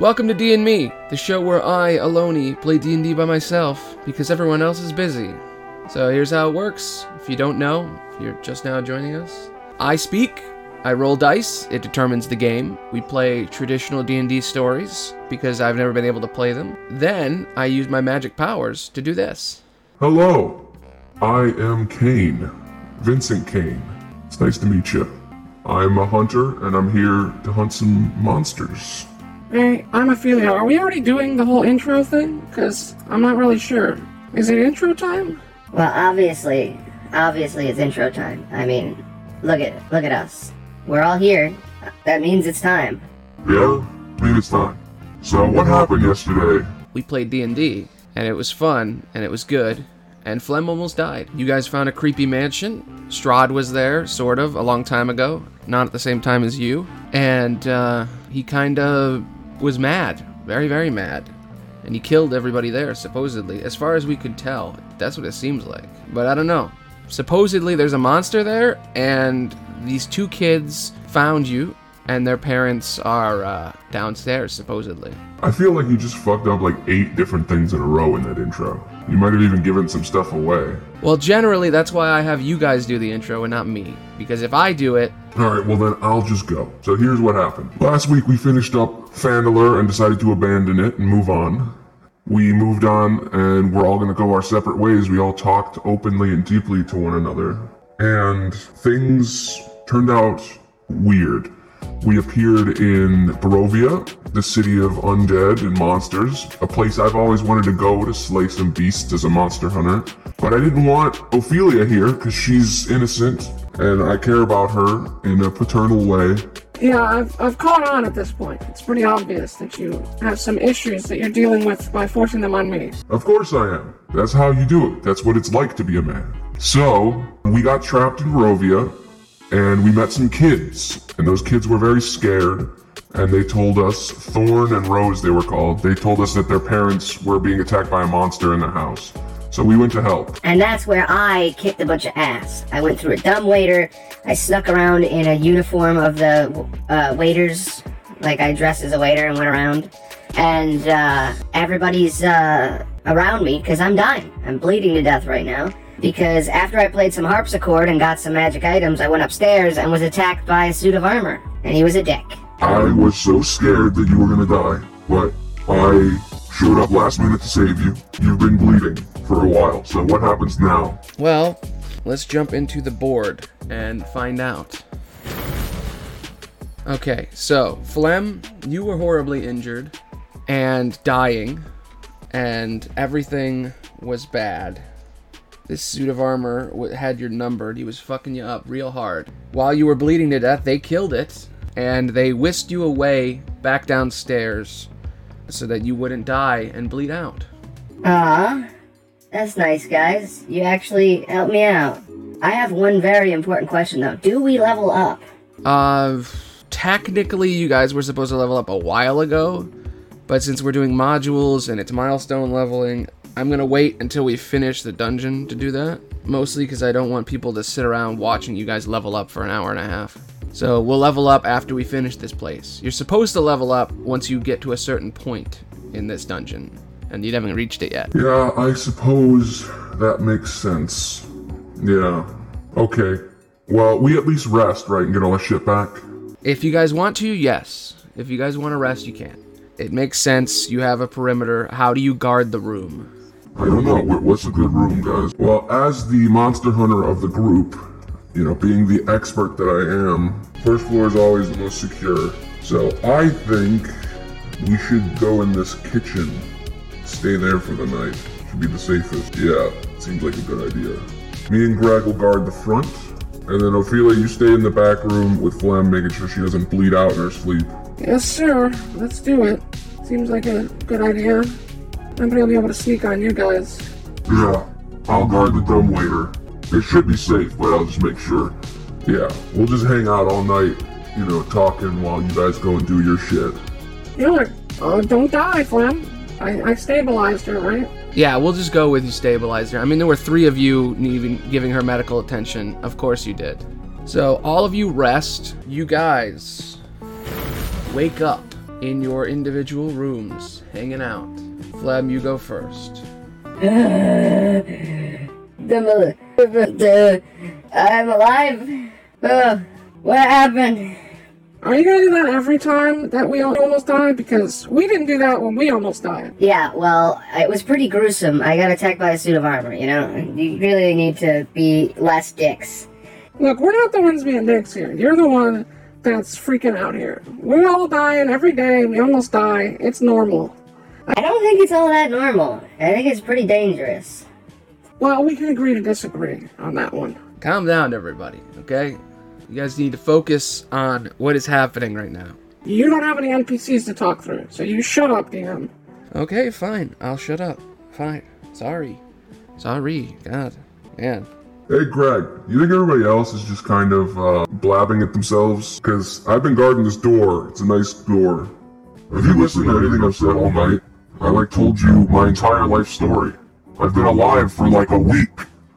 Welcome to D and Me, the show where I, Aloni, play D and D by myself because everyone else is busy. So here's how it works. If you don't know, if you're just now joining us, I speak. I roll dice. It determines the game. We play traditional D&D stories because I've never been able to play them. Then I use my magic powers to do this. Hello, I am Kane, Vincent Kane. It's nice to meet you. I'm a hunter and I'm here to hunt some monsters. Hey, I'm Ophelia. Are we already doing the whole intro thing? Because I'm not really sure. Is it intro time? Well, obviously, obviously it's intro time. I mean, look at look at us. We're all here. That means it's time. Yeah, I mean it's time. So what happened yesterday? We played D&D and it was fun and it was good. And Flem almost died. You guys found a creepy mansion. Strahd was there, sort of, a long time ago. Not at the same time as you. And uh, he kind of was mad. Very, very mad. And he killed everybody there, supposedly. As far as we could tell. That's what it seems like. But I don't know. Supposedly there's a monster there, and these two kids found you, and their parents are uh, downstairs, supposedly. I feel like you just fucked up like eight different things in a row in that intro. You might have even given some stuff away. Well, generally, that's why I have you guys do the intro and not me. Because if I do it, Alright, well then I'll just go. So here's what happened. Last week we finished up Fandler and decided to abandon it and move on. We moved on and we're all gonna go our separate ways. We all talked openly and deeply to one another. And things turned out weird. We appeared in Barovia, the city of undead and monsters, a place I've always wanted to go to slay some beasts as a monster hunter. But I didn't want Ophelia here because she's innocent and I care about her in a paternal way. Yeah, I've, I've caught on at this point. It's pretty obvious that you have some issues that you're dealing with by forcing them on me. Of course I am. That's how you do it. That's what it's like to be a man. So, we got trapped in Barovia, and we met some kids, and those kids were very scared, and they told us, Thorn and Rose they were called, they told us that their parents were being attacked by a monster in the house. So we went to help. And that's where I kicked a bunch of ass. I went through a dumb waiter. I snuck around in a uniform of the uh, waiters, like I dressed as a waiter and went around. And uh, everybody's uh, around me because I'm dying. I'm bleeding to death right now. Because after I played some harpsichord and got some magic items, I went upstairs and was attacked by a suit of armor. And he was a dick. I was so scared that you were gonna die, but I showed up last minute to save you. You've been bleeding for a while, so what happens now? well, let's jump into the board and find out. Okay, so Flem, you were horribly injured and dying, and everything was bad. This suit of armor had your numbered. He was fucking you up real hard. While you were bleeding to death, they killed it, and they whisked you away back downstairs so that you wouldn't die and bleed out. Ah, that's nice, guys. You actually helped me out. I have one very important question, though. Do we level up? Uh, technically, you guys were supposed to level up a while ago, but since we're doing modules and it's milestone leveling, I'm gonna wait until we finish the dungeon to do that. Mostly because I don't want people to sit around watching you guys level up for an hour and a half. So we'll level up after we finish this place. You're supposed to level up once you get to a certain point in this dungeon, and you haven't reached it yet. Yeah, I suppose that makes sense. Yeah. Okay. Well, we at least rest, right, and get all our shit back? If you guys want to, yes. If you guys want to rest, you can. It makes sense. You have a perimeter. How do you guard the room? I don't know. What's a good room, guys? Well, as the monster hunter of the group, you know, being the expert that I am, first floor is always the most secure. So I think we should go in this kitchen. Stay there for the night. Should be the safest. Yeah, seems like a good idea. Me and Greg will guard the front. And then Ophelia, you stay in the back room with Flem, making sure she doesn't bleed out in her sleep. Yes, sir. Let's do it. Seems like a good idea. Nobody will be able to sneak on you guys. Yeah, I'll guard the dumb waiter. It should be safe, but I'll just make sure. Yeah, we'll just hang out all night, you know, talking while you guys go and do your shit. Yeah, uh, don't die, Flem. I, I stabilized her, right? Yeah, we'll just go with you stabilizer. I mean, there were three of you even giving her medical attention. Of course you did. So all of you rest. You guys wake up in your individual rooms, hanging out. Flem, you go first. The, the, I'm alive. Uh, what happened? Are you gonna do that every time that we almost died? Because we didn't do that when we almost died. Yeah, well, it was pretty gruesome. I got attacked by a suit of armor, you know? You really need to be less dicks. Look, we're not the ones being dicks here. You're the one that's freaking out here. We're all dying every day. We almost die. It's normal. I don't think it's all that normal. I think it's pretty dangerous. Well, we can agree to disagree on that one. Calm down, everybody, okay? You guys need to focus on what is happening right now. You don't have any NPCs to talk through, so you shut up, DM. Okay, fine. I'll shut up. Fine. Sorry. Sorry. God. Man. Hey, Greg, you think everybody else is just kind of uh, blabbing at themselves? Because I've been guarding this door. It's a nice door. Have you listened to anything I've said all night? I like told you my entire life story. I've been alive for like a week.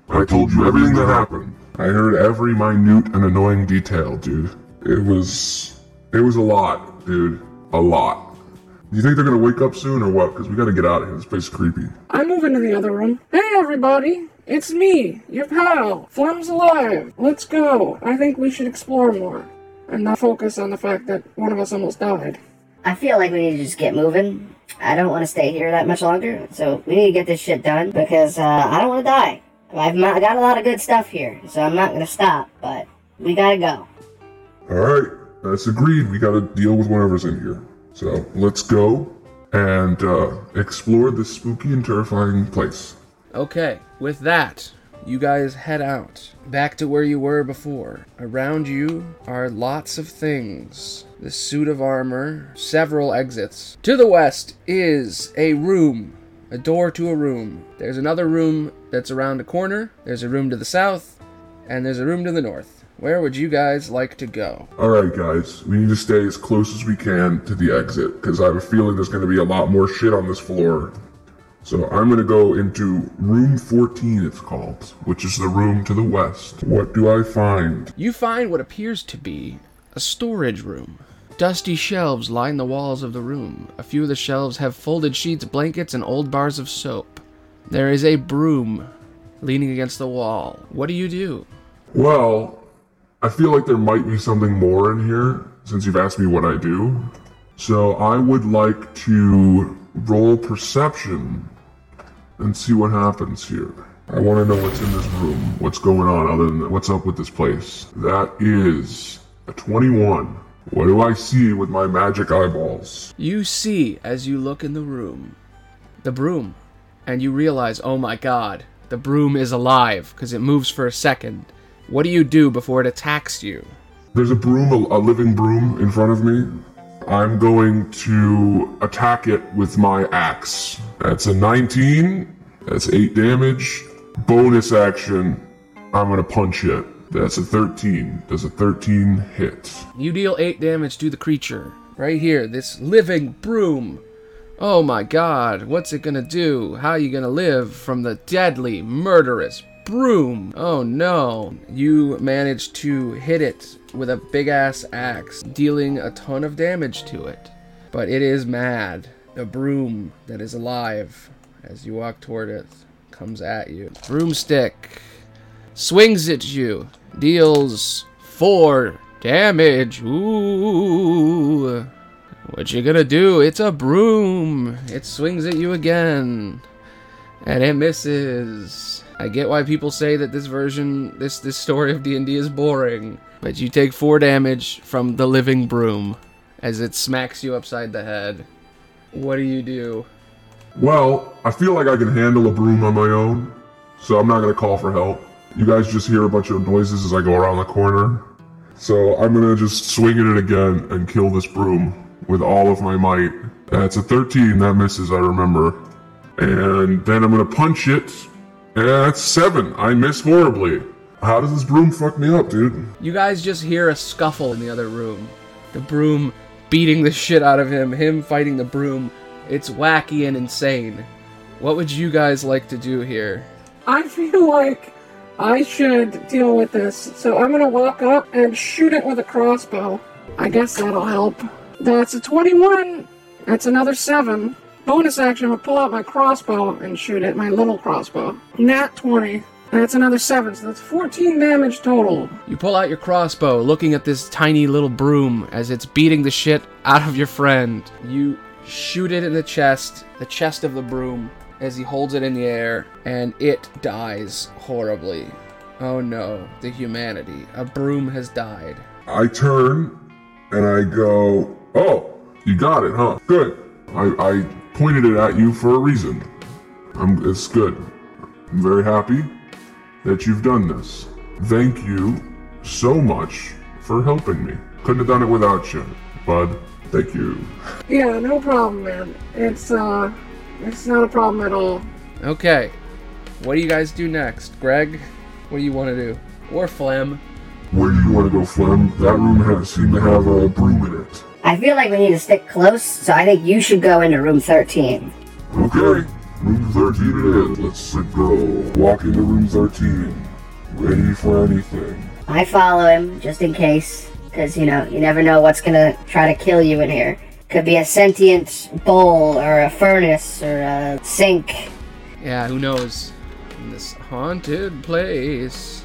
I told you everything that happened. I heard every minute and annoying detail, dude. It was, it was a lot, dude. A lot. Do you think they're gonna wake up soon or what? Because we gotta get out of here. This place is creepy. I move into the other room. Hey, everybody! It's me, your pal. Flem's alive. Let's go. I think we should explore more and not focus on the fact that one of us almost died. I feel like we need to just get moving. I don't want to stay here that much longer, so we need to get this shit done because uh, I don't want to die. I've not, I got a lot of good stuff here, so I'm not gonna stop. But we gotta go. Alright, that's agreed. We gotta deal with whatever's in here. So let's go and uh, explore this spooky and terrifying place. Okay, with that, you guys head out. Back to where you were before. Around you are lots of things. The suit of armor, several exits. To the west is a room, a door to a room. There's another room that's around a corner. There's a room to the south, and there's a room to the north. Where would you guys like to go? Alright, guys, we need to stay as close as we can to the exit because I have a feeling there's gonna be a lot more shit on this floor. So I'm gonna go into room 14, it's called, which is the room to the west. What do I find? You find what appears to be a storage room. Dusty shelves line the walls of the room. A few of the shelves have folded sheets, blankets, and old bars of soap. There is a broom leaning against the wall. What do you do? Well, I feel like there might be something more in here since you've asked me what I do. So I would like to roll perception and see what happens here. I want to know what's in this room, what's going on, other than what's up with this place. That is a 21. What do I see with my magic eyeballs? You see, as you look in the room, the broom, and you realize, oh my god, the broom is alive because it moves for a second. What do you do before it attacks you? There's a broom, a, a living broom in front of me. I'm going to attack it with my axe. That's a 19. That's 8 damage. Bonus action. I'm going to punch it. That's a 13. Does a 13 hit? You deal 8 damage to the creature. Right here, this living broom. Oh my god, what's it gonna do? How are you gonna live from the deadly, murderous broom? Oh no. You manage to hit it with a big ass axe, dealing a ton of damage to it. But it is mad. The broom that is alive, as you walk toward it, comes at you. Broomstick swings at you, deals four damage. Ooh. What you gonna do? It's a broom. It swings at you again. And it misses. I get why people say that this version, this this story of D&D is boring, but you take 4 damage from the living broom as it smacks you upside the head. What do you do? Well, I feel like I can handle a broom on my own, so I'm not going to call for help. You guys just hear a bunch of noises as I go around the corner. So I'm going to just swing at it again and kill this broom with all of my might. That's a 13, that misses, I remember. And then I'm gonna punch it. And that's 7. I miss horribly. How does this broom fuck me up, dude? You guys just hear a scuffle in the other room. The broom beating the shit out of him, him fighting the broom. It's wacky and insane. What would you guys like to do here? I feel like I should deal with this, so I'm gonna walk up and shoot it with a crossbow. I guess that'll help. That's a 21. That's another 7. Bonus action, I'm going to pull out my crossbow and shoot it, my little crossbow. Nat 20. That's another 7, so that's 14 damage total. You pull out your crossbow, looking at this tiny little broom as it's beating the shit out of your friend. You shoot it in the chest, the chest of the broom, as he holds it in the air, and it dies horribly. Oh no, the humanity. A broom has died. I turn and I go, Oh, you got it, huh? Good. I, I pointed it at you for a reason. I'm, it's good. I'm very happy that you've done this. Thank you so much for helping me. Couldn't have done it without you, bud. Thank you. Yeah, no problem, man. It's, uh, it's not a problem at all. Okay, what do you guys do next? Greg, what do you want to do? Or Flem? Where do you want to go, Flem? That room has seemed to have a broom in it. I feel like we need to stick close, so I think you should go into room 13. Okay, room 13 it is. Let's go. Walk into room 13. Ready for anything. I follow him just in case, because you know, you never know what's gonna try to kill you in here. Could be a sentient bowl, or a furnace, or a sink. Yeah, who knows? In this haunted place.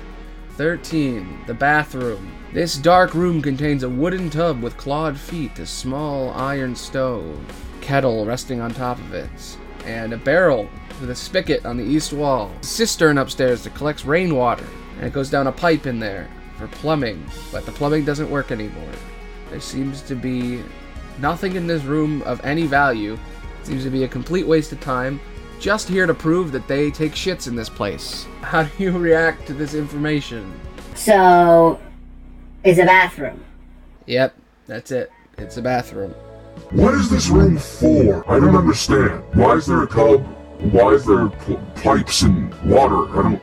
13. The bathroom. This dark room contains a wooden tub with clawed feet, a small iron stove, kettle resting on top of it, and a barrel with a spigot on the east wall. A cistern upstairs that collects rainwater, and it goes down a pipe in there for plumbing, but the plumbing doesn't work anymore. There seems to be nothing in this room of any value. seems to be a complete waste of time. Just here to prove that they take shits in this place. How do you react to this information? So, it's a bathroom. Yep, that's it. It's a bathroom. What is this room for? I don't understand. Why is there a tub? Why is there pl- pipes and water? I don't.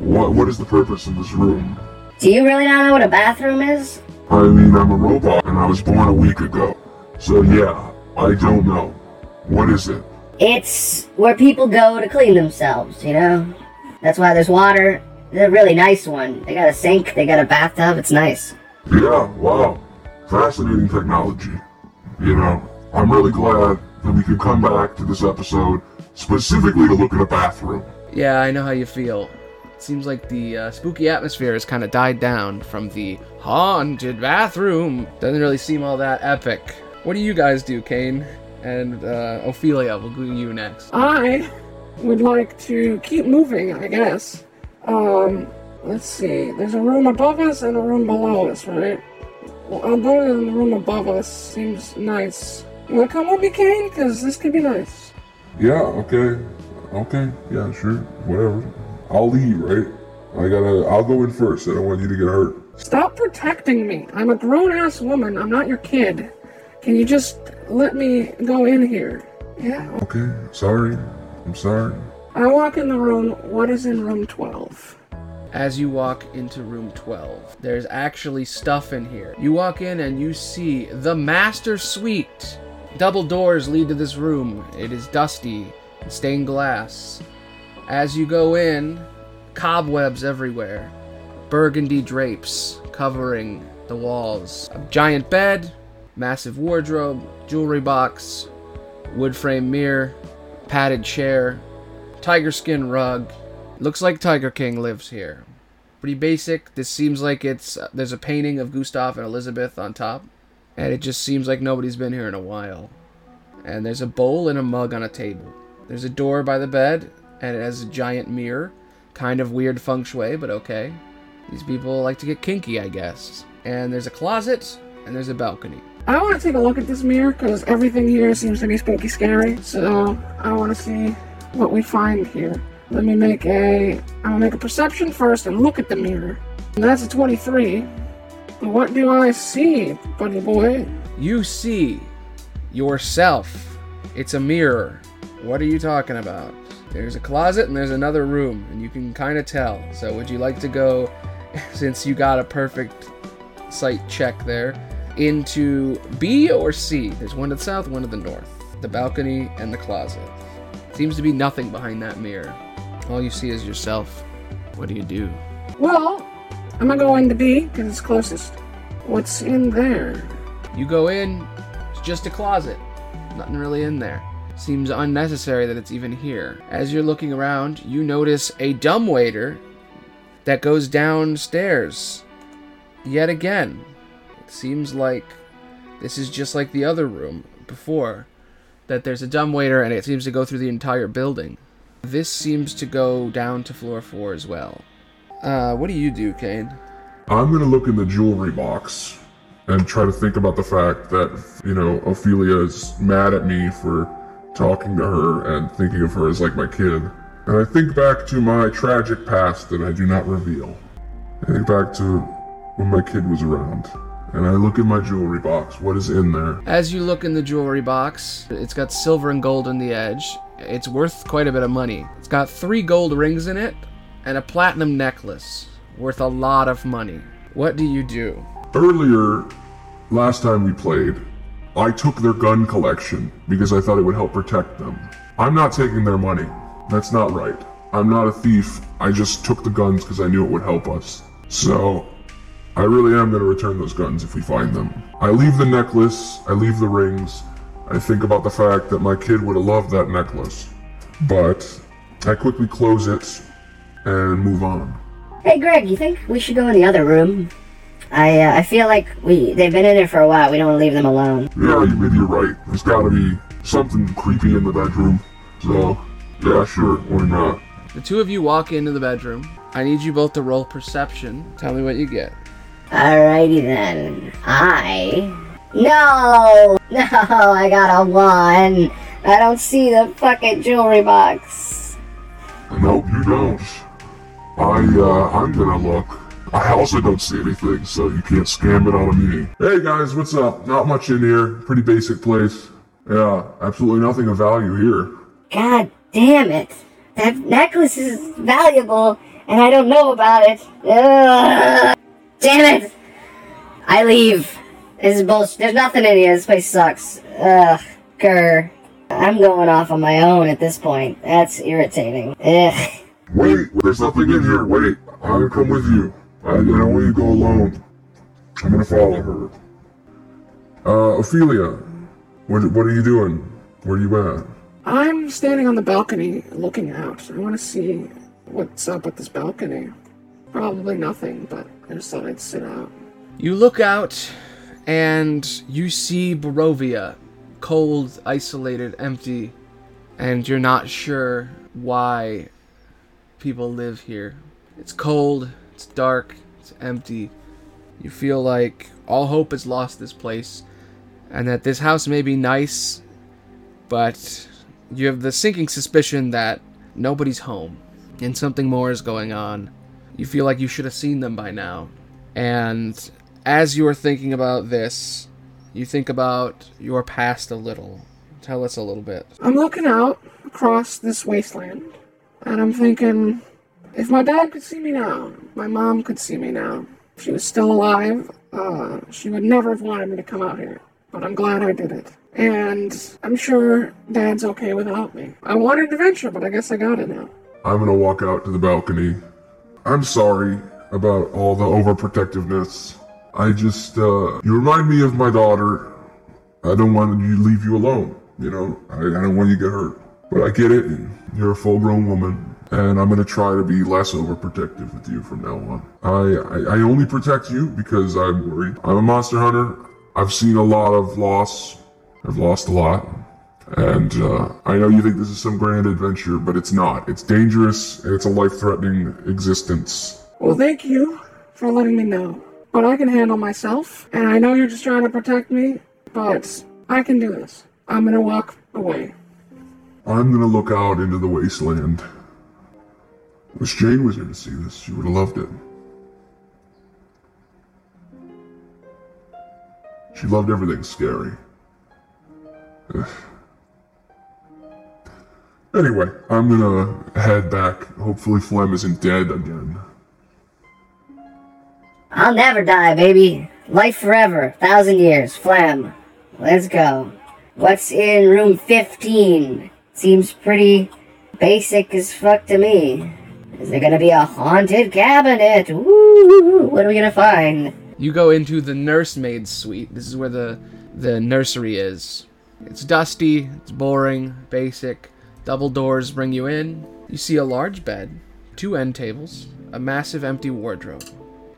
What What is the purpose of this room? Do you really not know what a bathroom is? I mean, I'm a robot and I was born a week ago. So yeah, I don't know. What is it? It's where people go to clean themselves, you know? That's why there's water. It's a really nice one. They got a sink, they got a bathtub, it's nice. Yeah, wow. Fascinating technology. You know, I'm really glad that we could come back to this episode specifically to look at a bathroom. Yeah, I know how you feel. It seems like the uh, spooky atmosphere has kind of died down from the haunted bathroom. Doesn't really seem all that epic. What do you guys do, Kane? And uh, Ophelia, we'll go to you next. I would like to keep moving, I guess. Um, let's see. There's a room above us and a room below us, right? Well, I'm going in the room above us. Seems nice. You wanna come with me, Kane? Because this could be nice. Yeah, okay. Okay, yeah, sure. Whatever. I'll lead, right? I gotta. I'll go in first. I don't want you to get hurt. Stop protecting me. I'm a grown ass woman. I'm not your kid. Can you just let me go in here? Yeah. Okay, sorry. I'm sorry. I walk in the room. What is in room 12? As you walk into room 12, there's actually stuff in here. You walk in and you see the master suite. Double doors lead to this room. It is dusty, stained glass. As you go in, cobwebs everywhere, burgundy drapes covering the walls, a giant bed, massive wardrobe, jewelry box, wood frame mirror, padded chair, tiger skin rug. Looks like Tiger King lives here. Pretty basic. This seems like it's there's a painting of Gustav and Elizabeth on top, and it just seems like nobody's been here in a while. And there's a bowl and a mug on a table. There's a door by the bed, and it has a giant mirror. Kind of weird feng shui, but okay. These people like to get kinky, I guess. And there's a closet, and there's a balcony. I want to take a look at this mirror because everything here seems to be spooky scary. So I want to see what we find here. Let me make a. I'm gonna make a perception first and look at the mirror. And that's a 23. What do I see, buddy boy? You see yourself. It's a mirror. What are you talking about? There's a closet and there's another room, and you can kind of tell. So, would you like to go, since you got a perfect sight check there, into B or C? There's one to the south, one to the north. The balcony and the closet. Seems to be nothing behind that mirror. All you see is yourself. What do you do? Well, I'm gonna go into B because it's closest. What's in there? You go in, it's just a closet. Nothing really in there. Seems unnecessary that it's even here. As you're looking around, you notice a dumbwaiter that goes downstairs. Yet again. Seems like this is just like the other room before. That there's a dumbwaiter and it seems to go through the entire building. This seems to go down to floor four as well. Uh, what do you do, Kane? I'm gonna look in the jewelry box and try to think about the fact that, you know, Ophelia is mad at me for talking to her and thinking of her as like my kid. And I think back to my tragic past that I do not reveal. I think back to when my kid was around. And I look in my jewelry box. What is in there? As you look in the jewelry box, it's got silver and gold on the edge. It's worth quite a bit of money. It's got three gold rings in it and a platinum necklace worth a lot of money. What do you do? Earlier, last time we played, I took their gun collection because I thought it would help protect them. I'm not taking their money. That's not right. I'm not a thief. I just took the guns because I knew it would help us. So, I really am going to return those guns if we find them. I leave the necklace, I leave the rings. I think about the fact that my kid would have loved that necklace. But I quickly close it and move on. Hey, Greg, you think we should go in the other room? I uh, I feel like we they've been in there for a while. We don't want to leave them alone. Yeah, you, maybe you're right. There's gotta be something creepy in the bedroom. So, yeah, sure, why not? The two of you walk into the bedroom. I need you both to roll perception. Tell me what you get. Alrighty then. I. No! No, I got a one. I don't see the fucking jewelry box. Nope, you don't. I, uh, I'm gonna look. I also don't see anything, so you can't scam it out of me. Hey guys, what's up? Not much in here. Pretty basic place. Yeah, absolutely nothing of value here. God damn it. That necklace is valuable, and I don't know about it. Ugh. Damn it! I leave. This is bullshit. There's nothing in here. This place sucks. Ugh. Grr. I'm going off on my own at this point. That's irritating. Ugh. Wait, there's nothing in here. Wait, I'm gonna come with you. I don't want you to go alone. I'm gonna follow her. Uh, Ophelia, what, what are you doing? Where are you at? I'm standing on the balcony looking out. I want to see what's up with this balcony. Probably nothing, but I just thought I'd sit out. You look out and you see Barovia, cold, isolated, empty, and you're not sure why people live here. It's cold, it's dark, it's empty. You feel like all hope is lost this place, and that this house may be nice, but you have the sinking suspicion that nobody's home and something more is going on. You feel like you should have seen them by now. And as you are thinking about this, you think about your past a little. Tell us a little bit. I'm looking out across this wasteland, and I'm thinking, if my dad could see me now, my mom could see me now, if she was still alive, uh, she would never have wanted me to come out here. But I'm glad I did it. And I'm sure Dad's okay without me. I wanted adventure, but I guess I got it now. I'm gonna walk out to the balcony. I'm sorry about all the overprotectiveness. I just, uh, you remind me of my daughter. I don't want to leave you alone, you know? I, I don't want you to get hurt. But I get it. You're a full grown woman. And I'm gonna try to be less overprotective with you from now on. I, I, I only protect you because I'm worried. I'm a monster hunter. I've seen a lot of loss. I've lost a lot. And uh, I know you think this is some grand adventure, but it's not. It's dangerous and it's a life threatening existence. Well, thank you for letting me know. But I can handle myself, and I know you're just trying to protect me, but I can do this. I'm gonna walk away. I'm gonna look out into the wasteland. Wish Jane was here to see this. She would have loved it. She loved everything scary. Ugh. Anyway, I'm gonna head back. Hopefully Flem isn't dead again. I'll never die, baby. Life forever. Thousand years. Flam. Let's go. What's in room 15? Seems pretty basic as fuck to me. Is there gonna be a haunted cabinet? Woo! What are we gonna find? You go into the nursemaid suite. This is where the the nursery is. It's dusty, it's boring, basic. Double doors bring you in. You see a large bed, two end tables, a massive empty wardrobe,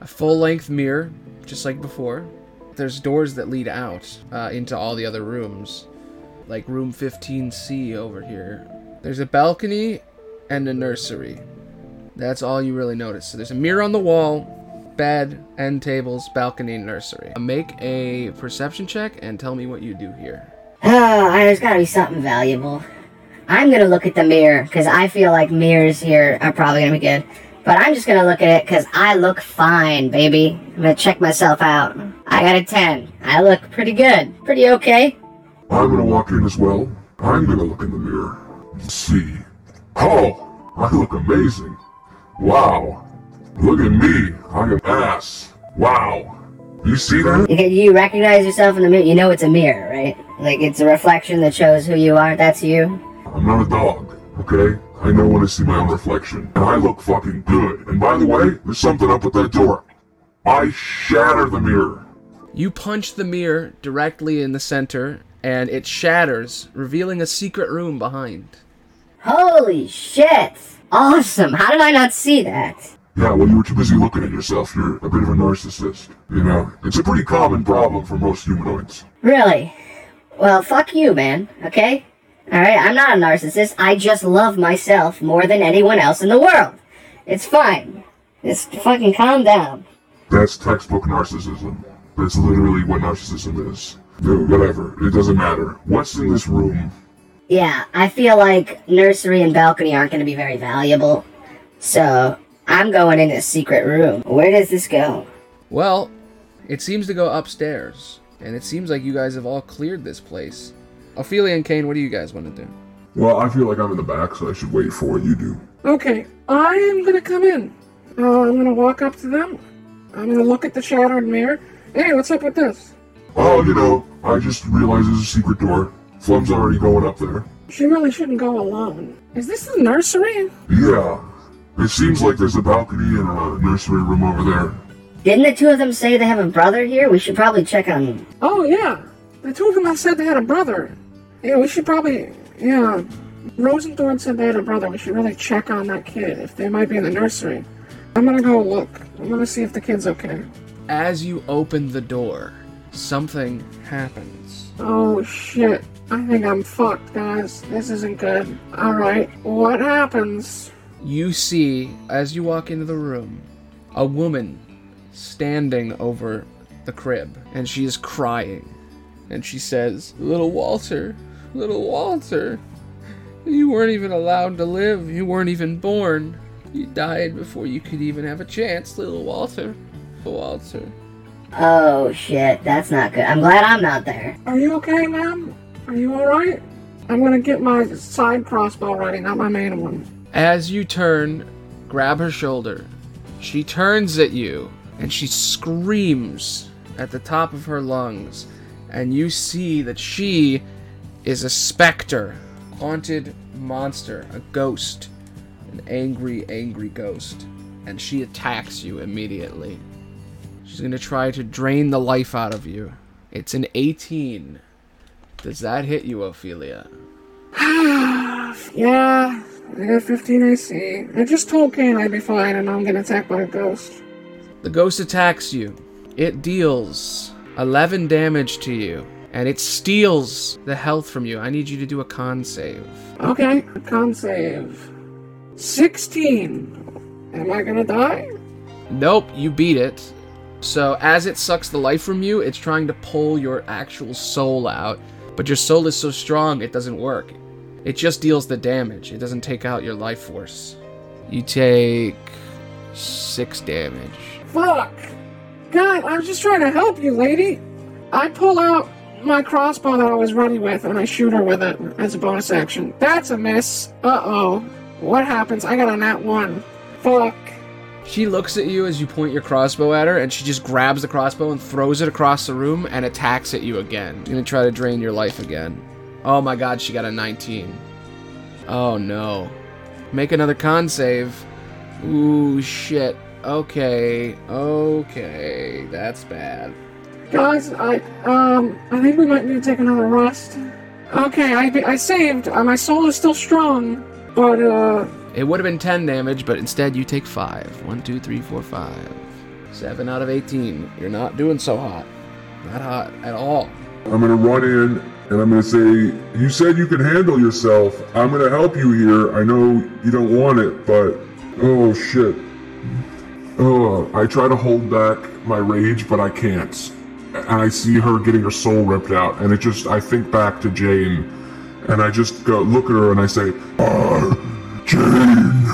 a full length mirror, just like before. There's doors that lead out uh, into all the other rooms, like room 15C over here. There's a balcony and a nursery. That's all you really notice. So there's a mirror on the wall, bed, end tables, balcony, nursery. Make a perception check and tell me what you do here. Oh, there's gotta be something valuable. I'm gonna look at the mirror, because I feel like mirrors here are probably gonna be good. But I'm just gonna look at it because I look fine, baby. I'm gonna check myself out. I got a 10. I look pretty good. Pretty okay. I'm gonna walk in as well. I'm gonna look in the mirror. and See. Oh, I look amazing. Wow. Look at me. I am ass. Wow. You see that? You recognize yourself in the mirror. You know it's a mirror, right? Like it's a reflection that shows who you are. That's you. I'm not a dog, okay? I know when I see my own reflection. And I look fucking good. And by the way, there's something up with that door. I shatter the mirror. You punch the mirror directly in the center, and it shatters, revealing a secret room behind. Holy shit! Awesome. How did I not see that? Yeah, well, you were too busy looking at yourself. You're a bit of a narcissist. You know, it's a pretty common problem for most humanoids. Really? Well, fuck you, man. Okay? Alright, I'm not a narcissist. I just love myself more than anyone else in the world. It's fine. Just fucking calm down. That's textbook narcissism. That's literally what narcissism is. Dude, whatever. It doesn't matter. What's in this room? Yeah, I feel like nursery and balcony aren't going to be very valuable. So, I'm going in a secret room. Where does this go? Well, it seems to go upstairs, and it seems like you guys have all cleared this place. Ophelia and Kane, what do you guys want to do? Well, I feel like I'm in the back, so I should wait for what you do. Okay, I am gonna come in. Uh, I'm gonna walk up to them. I'm gonna look at the shattered mirror. Hey, what's up with this? Oh, you know, I just realized there's a secret door. Flum's already going up there. She really shouldn't go alone. Is this the nursery? Yeah. It seems like there's a balcony and a nursery room over there. Didn't the two of them say they have a brother here? We should probably check on. Oh, yeah. The two of them have said they had a brother. Yeah, we should probably. Yeah. Rose and Thorn said they had a brother. We should really check on that kid if they might be in the nursery. I'm gonna go look. I'm gonna see if the kid's okay. As you open the door, something happens. Oh shit. I think I'm fucked, guys. This isn't good. Alright, what happens? You see, as you walk into the room, a woman standing over the crib, and she is crying. And she says, Little Walter, little Walter, you weren't even allowed to live. You weren't even born. You died before you could even have a chance, little Walter. Walter. Oh shit, that's not good. I'm glad I'm not there. Are you okay, ma'am? Are you alright? I'm gonna get my side crossbow ready, not my main one. As you turn, grab her shoulder. She turns at you and she screams at the top of her lungs. And you see that she is a specter, haunted monster, a ghost, an angry, angry ghost. And she attacks you immediately. She's gonna try to drain the life out of you. It's an 18. Does that hit you, Ophelia? Yeah, I got 15 AC. I just told Kane I'd be fine and I'm getting attacked by a ghost. The ghost attacks you. It deals 11 damage to you, and it steals the health from you. I need you to do a con save. Okay, con save. 16. Am I gonna die? Nope, you beat it. So, as it sucks the life from you, it's trying to pull your actual soul out, but your soul is so strong it doesn't work. It just deals the damage, it doesn't take out your life force. You take 6 damage. Fuck! God, I was just trying to help you, lady. I pull out my crossbow that I was ready with and I shoot her with it as a bonus action. That's a miss. Uh oh. What happens? I got a nat 1. Fuck. She looks at you as you point your crossbow at her, and she just grabs the crossbow and throws it across the room and attacks at you again. Gonna try to drain your life again. Oh my god, she got a 19. Oh no. Make another con save. Ooh, shit. Okay, okay. That's bad. Guys, I um, I think we might need to take another rest. Okay, I I saved. Uh, my soul is still strong, but uh, It would have been 10 damage, but instead you take 5. 1, 2, 3, 4, 5. 7 out of 18. You're not doing so hot. Not hot at all. I'm gonna run in and I'm gonna say, You said you could handle yourself. I'm gonna help you here. I know you don't want it, but oh shit. Oh, I try to hold back my rage, but I can't. And I see her getting her soul ripped out, and it just, I think back to Jane, and I just go look at her and I say, uh, Jane,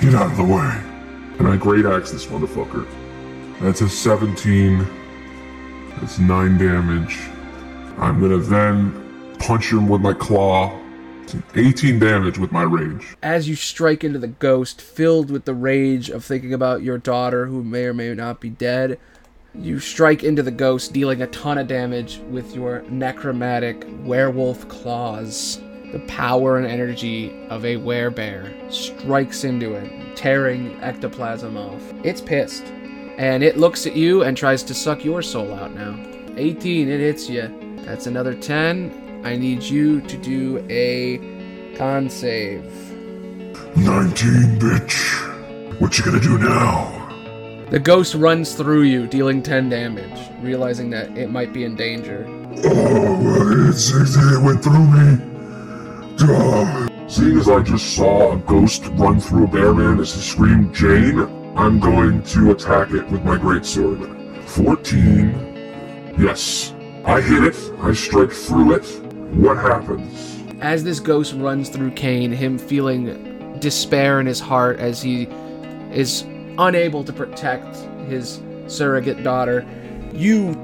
get out of the way. And I great axe this motherfucker. That's a 17. That's 9 damage. I'm gonna then punch him with my claw. It's 18 damage with my rage. As you strike into the ghost, filled with the rage of thinking about your daughter who may or may not be dead, you strike into the ghost, dealing a ton of damage with your necromantic werewolf claws. The power and energy of a werebear strikes into it, tearing ectoplasm off. It's pissed, and it looks at you and tries to suck your soul out now. 18, it hits you. That's another 10. I need you to do a con save. 19, bitch. What you gonna do now? The ghost runs through you, dealing 10 damage, realizing that it might be in danger. Oh, it's, it went through me. Duh. Seeing as I just saw a ghost run through a bear man as he screamed Jane, I'm going to attack it with my greatsword. 14. Yes. I hit it. I strike through it. What happens? As this ghost runs through Kane, him feeling despair in his heart as he is unable to protect his surrogate daughter, you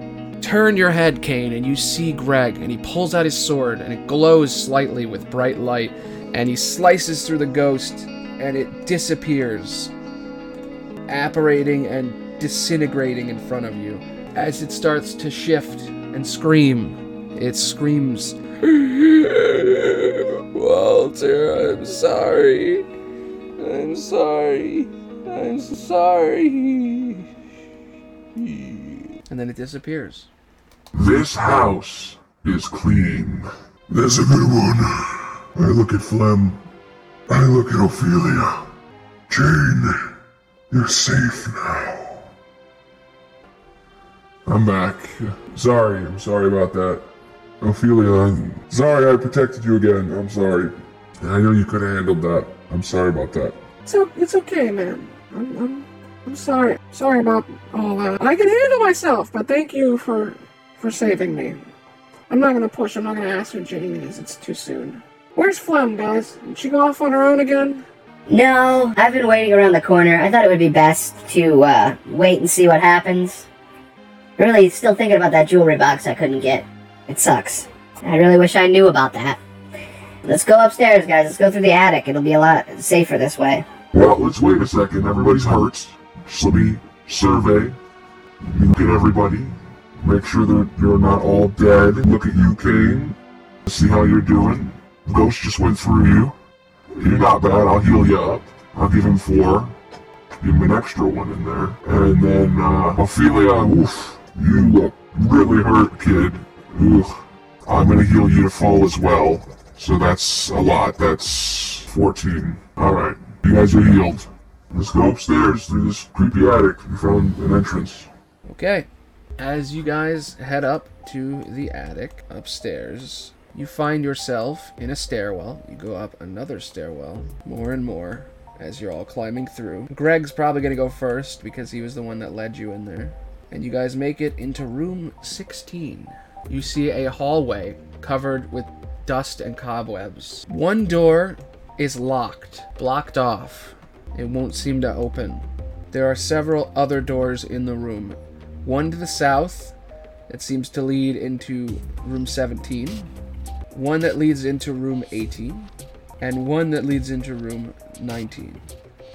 turn your head, Kane, and you see Greg, and he pulls out his sword, and it glows slightly with bright light, and he slices through the ghost, and it disappears, apparating and disintegrating in front of you. As it starts to shift and scream, it screams, Walter, I'm sorry. I'm sorry. I'm sorry. And then it disappears. This house is clean. That's a good one. I look at Flem. I look at Ophelia. Jane, you're safe now. I'm back. Sorry, I'm sorry about that. Ophelia, I'm sorry I protected you again. I'm sorry. I know you could have handled that. I'm sorry about that. it's o- it's okay, man. I'm I'm, I'm sorry. Sorry about all that. I can handle myself, but thank you for for saving me. I'm not gonna push. I'm not gonna ask who Jane is. It's too soon. Where's Flem, guys? Did she go off on her own again? No, I've been waiting around the corner. I thought it would be best to uh, wait and see what happens. Really, still thinking about that jewelry box I couldn't get. It sucks. I really wish I knew about that. Let's go upstairs, guys. Let's go through the attic. It'll be a lot safer this way. Well, let's wait a second. Everybody's hurt. Just let me survey. Look at everybody. Make sure that you're not all dead. Look at you, Kane. See how you're doing. The Ghost just went through you. You're not bad. I'll heal you up. I'll give him four. Give him an extra one in there. And then, uh, Ophelia, oof. You look really hurt, kid. Oof. I'm gonna heal you to full as well. So that's a lot. That's 14. Alright. You guys are healed. Let's go upstairs through this creepy attic. We found an entrance. Okay. As you guys head up to the attic upstairs, you find yourself in a stairwell. You go up another stairwell, more and more, as you're all climbing through. Greg's probably going to go first because he was the one that led you in there. And you guys make it into room 16. You see a hallway covered with dust and cobwebs. One door is locked, blocked off. It won't seem to open. There are several other doors in the room. One to the south that seems to lead into room 17, one that leads into room 18, and one that leads into room 19.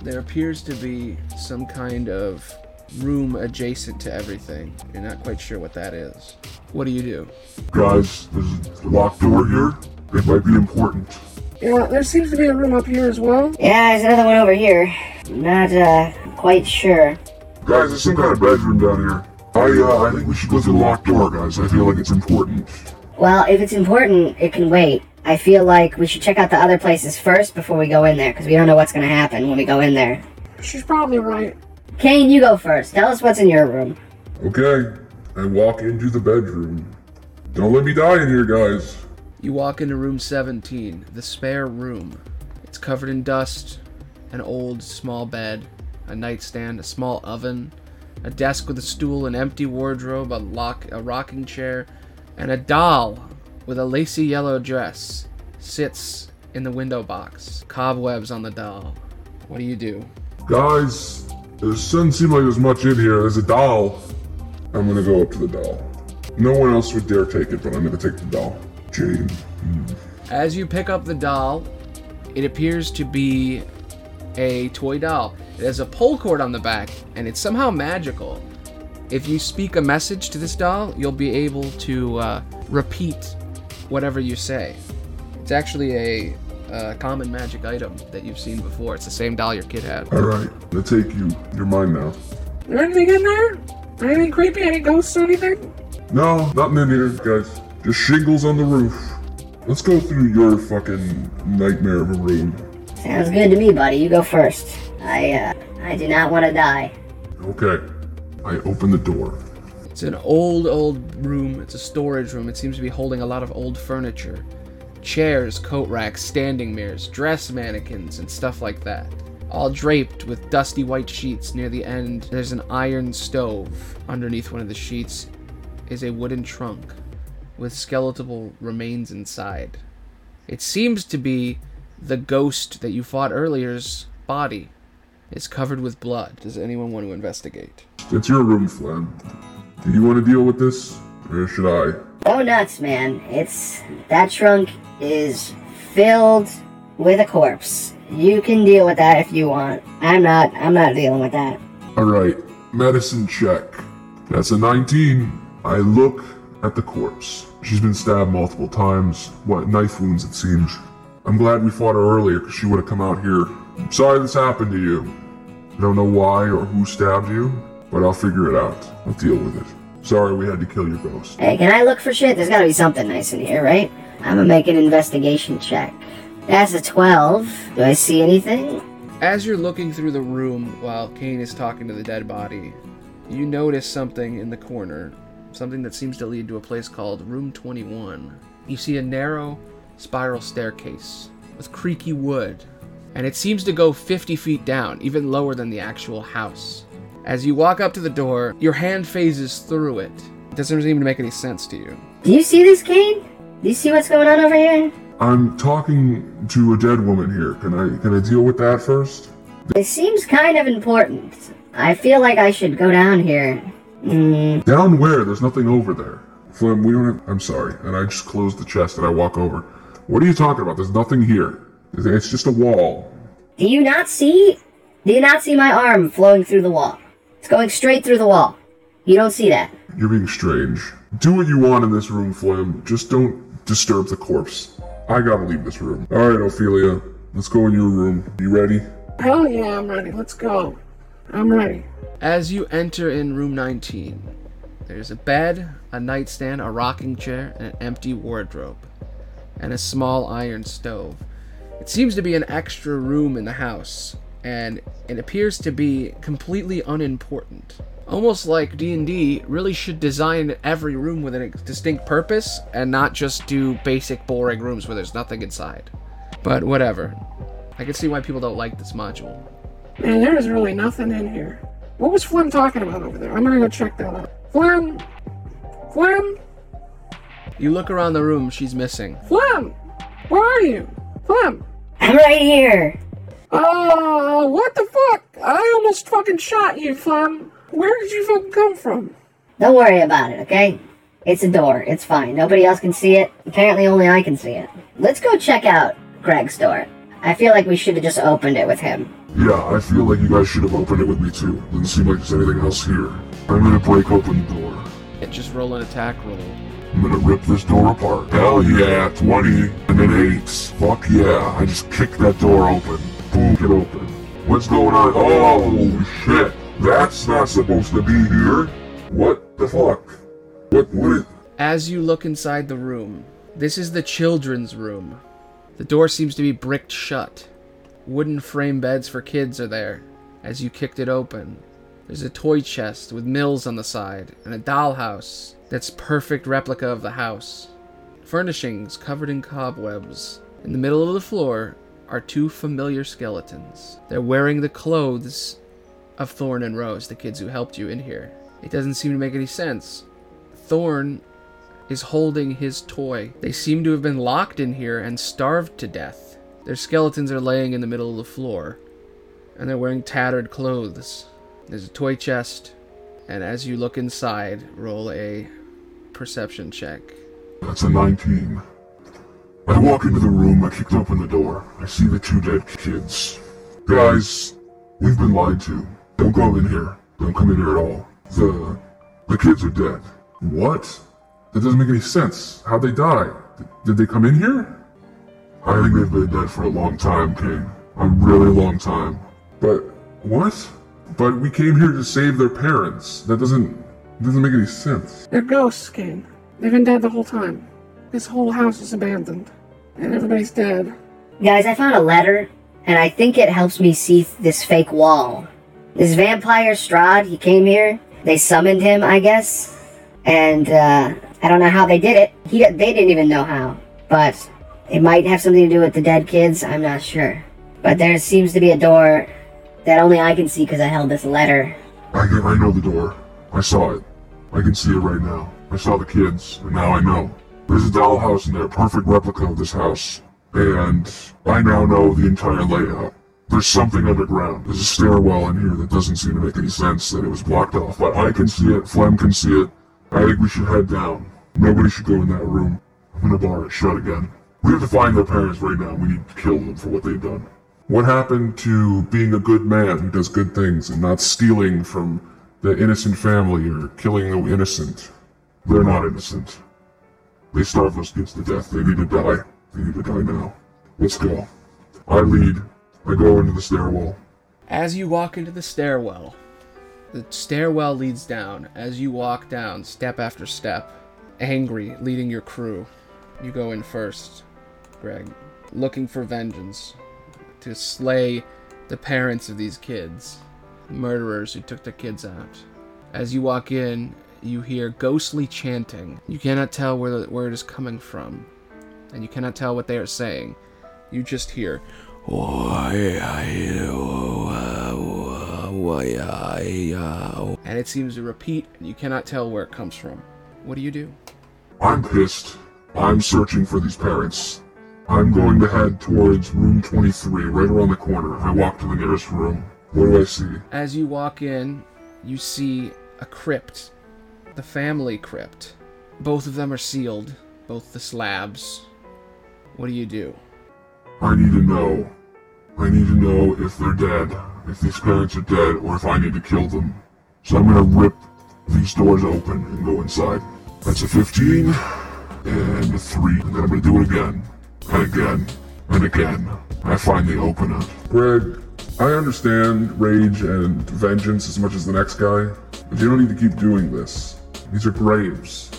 There appears to be some kind of room adjacent to everything. You're not quite sure what that is. What do you do? Guys, there's a locked door here. It might be important. Yeah, there seems to be a room up here as well. Yeah, there's another one over here. Not uh, quite sure. Guys, there's some kind of bedroom down here. I, uh, I think we should go through the locked door, guys. I feel like it's important. Well, if it's important, it can wait. I feel like we should check out the other places first before we go in there, because we don't know what's going to happen when we go in there. She's probably right. Kane, you go first. Tell us what's in your room. Okay, I walk into the bedroom. Don't let me die in here, guys. You walk into room 17, the spare room. It's covered in dust, an old small bed, a nightstand, a small oven, a desk with a stool, an empty wardrobe, a lock, a rocking chair, and a doll with a lacy yellow dress sits in the window box. Cobwebs on the doll. What do you do? Guys, there doesn't seem like there's much in here. There's a doll. I'm gonna go up to the doll. No one else would dare take it, but I'm gonna take the doll. Jane. As you pick up the doll, it appears to be a toy doll. It has a pull cord on the back, and it's somehow magical. If you speak a message to this doll, you'll be able to uh, repeat whatever you say. It's actually a, uh common magic item that you've seen before. It's the same doll your kid had. Alright, I'll take you. You're mine now. There anything in there? Anything creepy? Any ghosts or anything? No, nothing in here, guys. Just shingles on the roof. Let's go through your fucking nightmare of a room. Sounds good to me, buddy. You go first. I, uh, I do not want to die. Okay. I open the door. It's an old, old room. It's a storage room. It seems to be holding a lot of old furniture chairs, coat racks, standing mirrors, dress mannequins, and stuff like that. All draped with dusty white sheets near the end. There's an iron stove. Underneath one of the sheets is a wooden trunk with skeletal remains inside. It seems to be the ghost that you fought earlier's body. It's covered with blood. Does anyone want to investigate? It's your room, Flem. Do you want to deal with this? Or should I? Oh nuts, man. It's that trunk is filled with a corpse. You can deal with that if you want. I'm not. I'm not dealing with that. Alright, medicine check. That's a 19. I look at the corpse. She's been stabbed multiple times. What, knife wounds, it seems. I'm glad we fought her earlier because she would have come out here. I'm sorry this happened to you. I don't know why or who stabbed you, but I'll figure it out. I'll deal with it. Sorry we had to kill your ghost. Hey, can I look for shit? There's gotta be something nice in here, right? I'm gonna make an investigation check. That's a 12. Do I see anything? As you're looking through the room while Kane is talking to the dead body, you notice something in the corner, something that seems to lead to a place called Room 21. You see a narrow spiral staircase with creaky wood, and it seems to go 50 feet down, even lower than the actual house. As you walk up to the door, your hand phases through it. It doesn't seem to make any sense to you. Do you see this, Kane? Do you see what's going on over here? I'm talking to a dead woman here. Can I can I deal with that first? It seems kind of important. I feel like I should go down here. Mm, Down where? There's nothing over there. Flim, we don't have. I'm sorry. And I just close the chest and I walk over. What are you talking about? There's nothing here. It's just a wall. do you not see? Do you not see my arm flowing through the wall? It's going straight through the wall. You don't see that. You're being strange. Do what you want in this room, Flim. Just don't disturb the corpse. I gotta leave this room. Alright, Ophelia. Let's go in your room. You ready? Hell yeah, I'm ready. Let's go. I'm ready. As you enter in room 19, there's a bed, a nightstand, a rocking chair, and an empty wardrobe, and a small iron stove. It seems to be an extra room in the house, and it appears to be completely unimportant. Almost like D&D really should design every room with a distinct purpose and not just do basic boring rooms where there's nothing inside. But whatever. I can see why people don't like this module. Man, there is really nothing in here. What was Flem talking about over there? I'm gonna go check that out. Flem? Flem? You look around the room, she's missing. Flem? Where are you? Flem? I'm right here. Oh, what the fuck? I almost fucking shot you, Flem. Where did you fucking come from? Don't worry about it, okay? It's a door. It's fine. Nobody else can see it. Apparently, only I can see it. Let's go check out Greg's door. I feel like we should have just opened it with him. Yeah, I feel like you guys should have opened it with me too. Doesn't seem like there's anything else here. I'm gonna break open the door. And just roll an attack roll. I'm gonna rip this door apart. Hell yeah, 20 and an 8. Fuck yeah, I just kicked that door open. Boom, get open. What's going on? Oh, shit. That's not supposed to be here. What The fuck? What? What? Is, As you look inside the room, this is the children's room. The door seems to be bricked shut. Wooden frame beds for kids are there. As you kicked it open, there's a toy chest with mills on the side and a dollhouse that's perfect replica of the house. Furnishings covered in cobwebs. In the middle of the floor are two familiar skeletons. They're wearing the clothes of Thorn and Rose, the kids who helped you in here. It doesn't seem to make any sense. Thorn is holding his toy. They seem to have been locked in here and starved to death. Their skeletons are laying in the middle of the floor, and they're wearing tattered clothes. There's a toy chest, and as you look inside, roll a perception check. that's a 19. I walk into the room. I kicked open the door. I see the two dead kids. Guys, we've been lied to. Don't go in here. Don't come in here at all. The the kids are dead. What? That doesn't make any sense. How'd they die? Did they come in here? I think they've been dead for a long time, King. A really long time. But what? But we came here to save their parents. That doesn't doesn't make any sense. They're ghosts, King. They've been dead the whole time. This whole house is abandoned. And everybody's dead. Guys, I found a letter, and I think it helps me see this fake wall. This vampire Strahd, he came here. They summoned him, I guess. And, uh, I don't know how they did it. He, they didn't even know how. But it might have something to do with the dead kids, I'm not sure. But there seems to be a door that only I can see because I held this letter. I I know the door. I saw it. I can see it right now. I saw the kids, and now I know. There's a dollhouse in there, perfect replica of this house. And I now know the entire layout. There's something underground. There's a stairwell in here that doesn't seem to make any sense that it was blocked off. But I can see it, Flem can see it. I think we should head down. Nobody should go in that room. I'm gonna bar it shut again. We have to find their parents right now. We need to kill them for what they've done. What happened to being a good man who does good things and not stealing from the innocent family or killing the innocent? They're not innocent. They starved those kids to death. They need to die. They need to die now. Let's go. I lead. I go into the stairwell. As you walk into the stairwell, the stairwell leads down. As you walk down, step after step, angry, leading your crew. You go in first, Greg, looking for vengeance to slay the parents of these kids, murderers who took the kids out. As you walk in, you hear ghostly chanting. You cannot tell where, the, where it is coming from, and you cannot tell what they are saying. You just hear, and it seems to repeat, and you cannot tell where it comes from. What do you do? I'm pissed. I'm searching for these parents. I'm going to head towards room 23, right around the corner. I walk to the nearest room. What do I see? As you walk in, you see a crypt, the family crypt. Both of them are sealed, both the slabs. What do you do? I need to know. I need to know if they're dead, if these parents are dead, or if I need to kill them. So I'm gonna rip these doors open and go inside. That's a 15 and a 3, and then I'm gonna do it again, and again, and again. I finally open it. Greg, I understand rage and vengeance as much as the next guy, but you don't need to keep doing this. These are graves.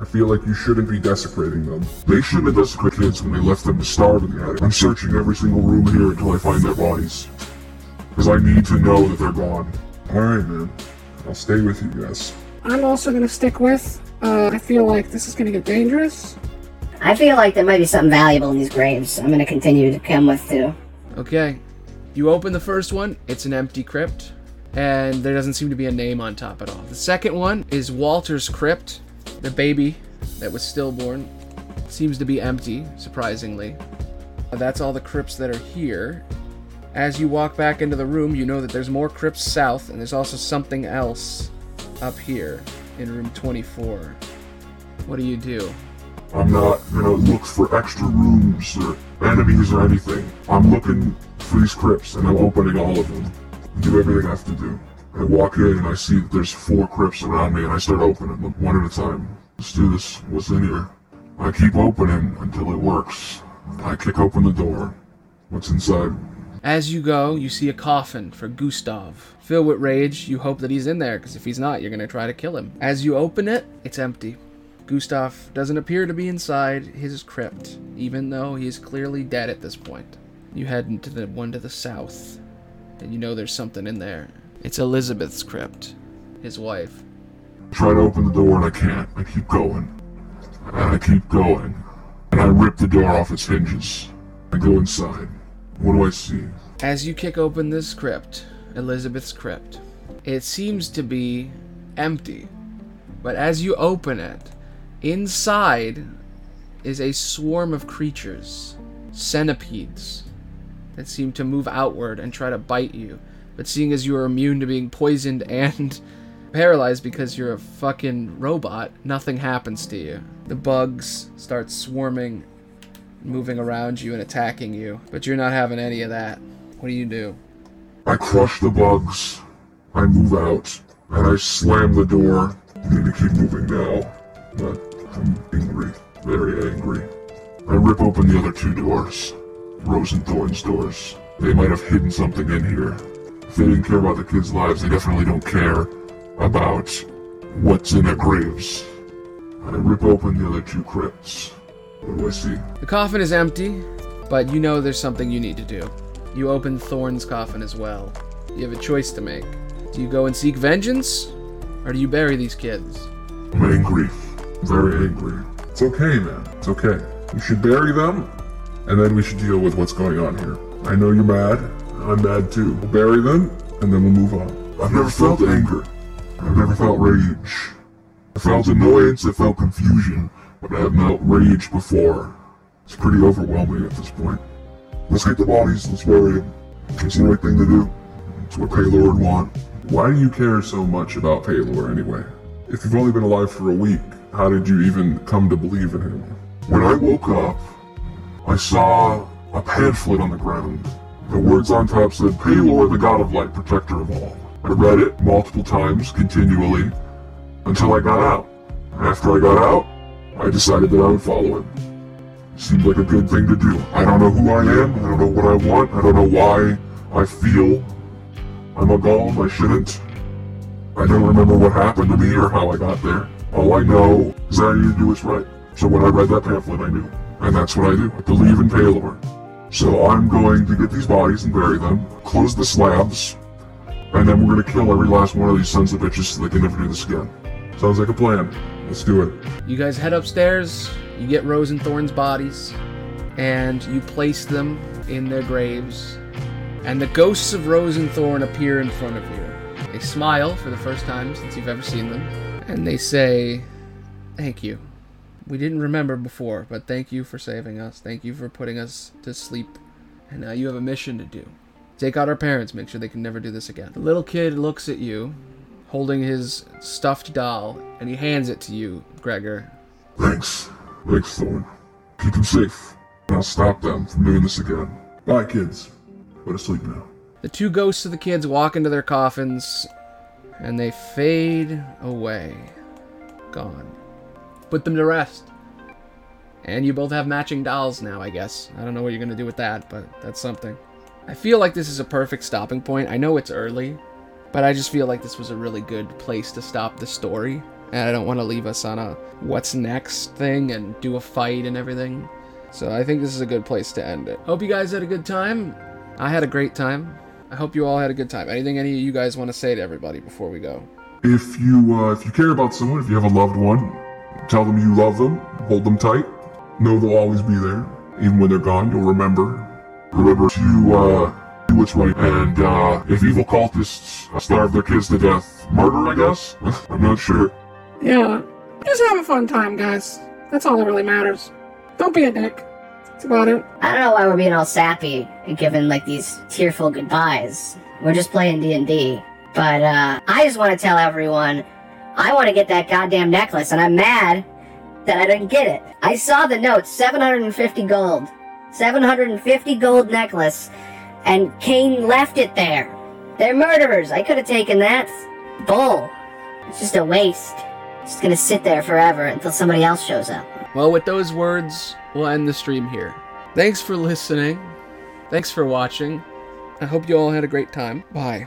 I feel like you shouldn't be desecrating them. They shouldn't have desecrated kids when they left them to starve in the attic. I'm searching every single room here until I find their bodies. Because I need to know that they're gone. Alright, man. I'll stay with you guys. I'm also gonna stick with. Uh, I feel like this is gonna get dangerous. I feel like there might be something valuable in these graves. I'm gonna continue to come with too. Okay. You open the first one, it's an empty crypt, and there doesn't seem to be a name on top at all. The second one is Walter's crypt. The baby that was stillborn seems to be empty, surprisingly. That's all the crypts that are here. As you walk back into the room, you know that there's more crypts south, and there's also something else up here in room 24. What do you do? I'm not gonna look for extra rooms or enemies or anything. I'm looking for these crypts and I'm opening all of them. I Do everything I have to do. I walk in and I see that there's four crypts around me and I start opening them one at a time. Let's do this. What's in here? I keep opening until it works. I kick open the door. What's inside? As you go, you see a coffin for Gustav. Filled with rage, you hope that he's in there, because if he's not, you're going to try to kill him. As you open it, it's empty. Gustav doesn't appear to be inside his crypt, even though he is clearly dead at this point. You head into the one to the south, and you know there's something in there. It's Elizabeth's crypt, his wife. I Try to open the door and I can't. I keep going. And I keep going. And I rip the door off its hinges. I go inside. What do I see? As you kick open this crypt, Elizabeth's crypt, it seems to be empty. But as you open it, inside is a swarm of creatures, centipedes, that seem to move outward and try to bite you. But seeing as you are immune to being poisoned and paralyzed because you're a fucking robot, nothing happens to you. The bugs start swarming, moving around you and attacking you, but you're not having any of that. What do you do? I crush the bugs. I move out. And I slam the door. I need to keep moving now. But I'm angry. Very angry. I rip open the other two doors. Rose and Thorn's doors. They might have hidden something in here. If they didn't care about the kids' lives, they definitely don't care about what's in their graves. I rip open the other two crypts. See? The coffin is empty, but you know there's something you need to do. You open Thorn's coffin as well. You have a choice to make. Do you go and seek vengeance, or do you bury these kids? I'm angry. Very angry. It's okay, man. It's okay. We should bury them, and then we should deal with what's going on here. I know you're mad. I'm mad too. We'll bury them, and then we'll move on. I've never felt anger. I've never felt rage. I felt annoyance, I felt confusion, but I have not rage before. It's pretty overwhelming at this point. Let's get the bodies, let's bury them. It's the right thing to do. It's what Pelor would want. Why do you care so much about Pelor anyway? If you've only been alive for a week, how did you even come to believe in him? When I woke up, I saw a pamphlet on the ground. The words on top said, Pelor, the god of light, protector of all. I read it multiple times, continually, until I got out. After I got out, I decided that I would follow him. Seemed like a good thing to do. I don't know who I am, I don't know what I want, I don't know why I feel I'm a golem, I shouldn't. I don't remember what happened to me or how I got there. All I know is that I need to do what's right. So when I read that pamphlet, I knew. And that's what I do. I believe in Pelor. So I'm going to get these bodies and bury them, close the slabs, and then we're gonna kill every last one of these sons of bitches so they can never do this again. Sounds like a plan. Let's do it. You guys head upstairs, you get Rose and Thorn's bodies, and you place them in their graves. And the ghosts of Rose and Thorn appear in front of you. They smile for the first time since you've ever seen them, and they say, Thank you. We didn't remember before, but thank you for saving us. Thank you for putting us to sleep. And now you have a mission to do. Take out our parents, make sure they can never do this again. The little kid looks at you, holding his stuffed doll, and he hands it to you, Gregor. Thanks. Thanks, Thorn. Keep them safe. And I'll stop them from doing this again. Bye, kids. Go to sleep now. The two ghosts of the kids walk into their coffins, and they fade away. Gone. Put them to rest. And you both have matching dolls now, I guess. I don't know what you're gonna do with that, but that's something. I feel like this is a perfect stopping point. I know it's early, but I just feel like this was a really good place to stop the story. And I don't want to leave us on a what's next thing and do a fight and everything. So I think this is a good place to end it. Hope you guys had a good time. I had a great time. I hope you all had a good time. Anything any of you guys want to say to everybody before we go? If you uh, if you care about someone, if you have a loved one, tell them you love them, hold them tight. Know they'll always be there, even when they're gone. You'll remember. Remember to uh, do what's right. And uh, if evil cultists starve their kids to death, murder, I guess. I'm not sure. Yeah, just have a fun time, guys. That's all that really matters. Don't be a dick. That's about it. I don't know why we're being all sappy and giving like these tearful goodbyes. We're just playing D and D. But uh, I just want to tell everyone, I want to get that goddamn necklace, and I'm mad that I didn't get it. I saw the note, 750 gold, 750 gold necklace, and Kane left it there. They're murderers. I could have taken that. Bull. It's just a waste. It's just gonna sit there forever until somebody else shows up. Well, with those words, we'll end the stream here. Thanks for listening. Thanks for watching. I hope you all had a great time. Bye.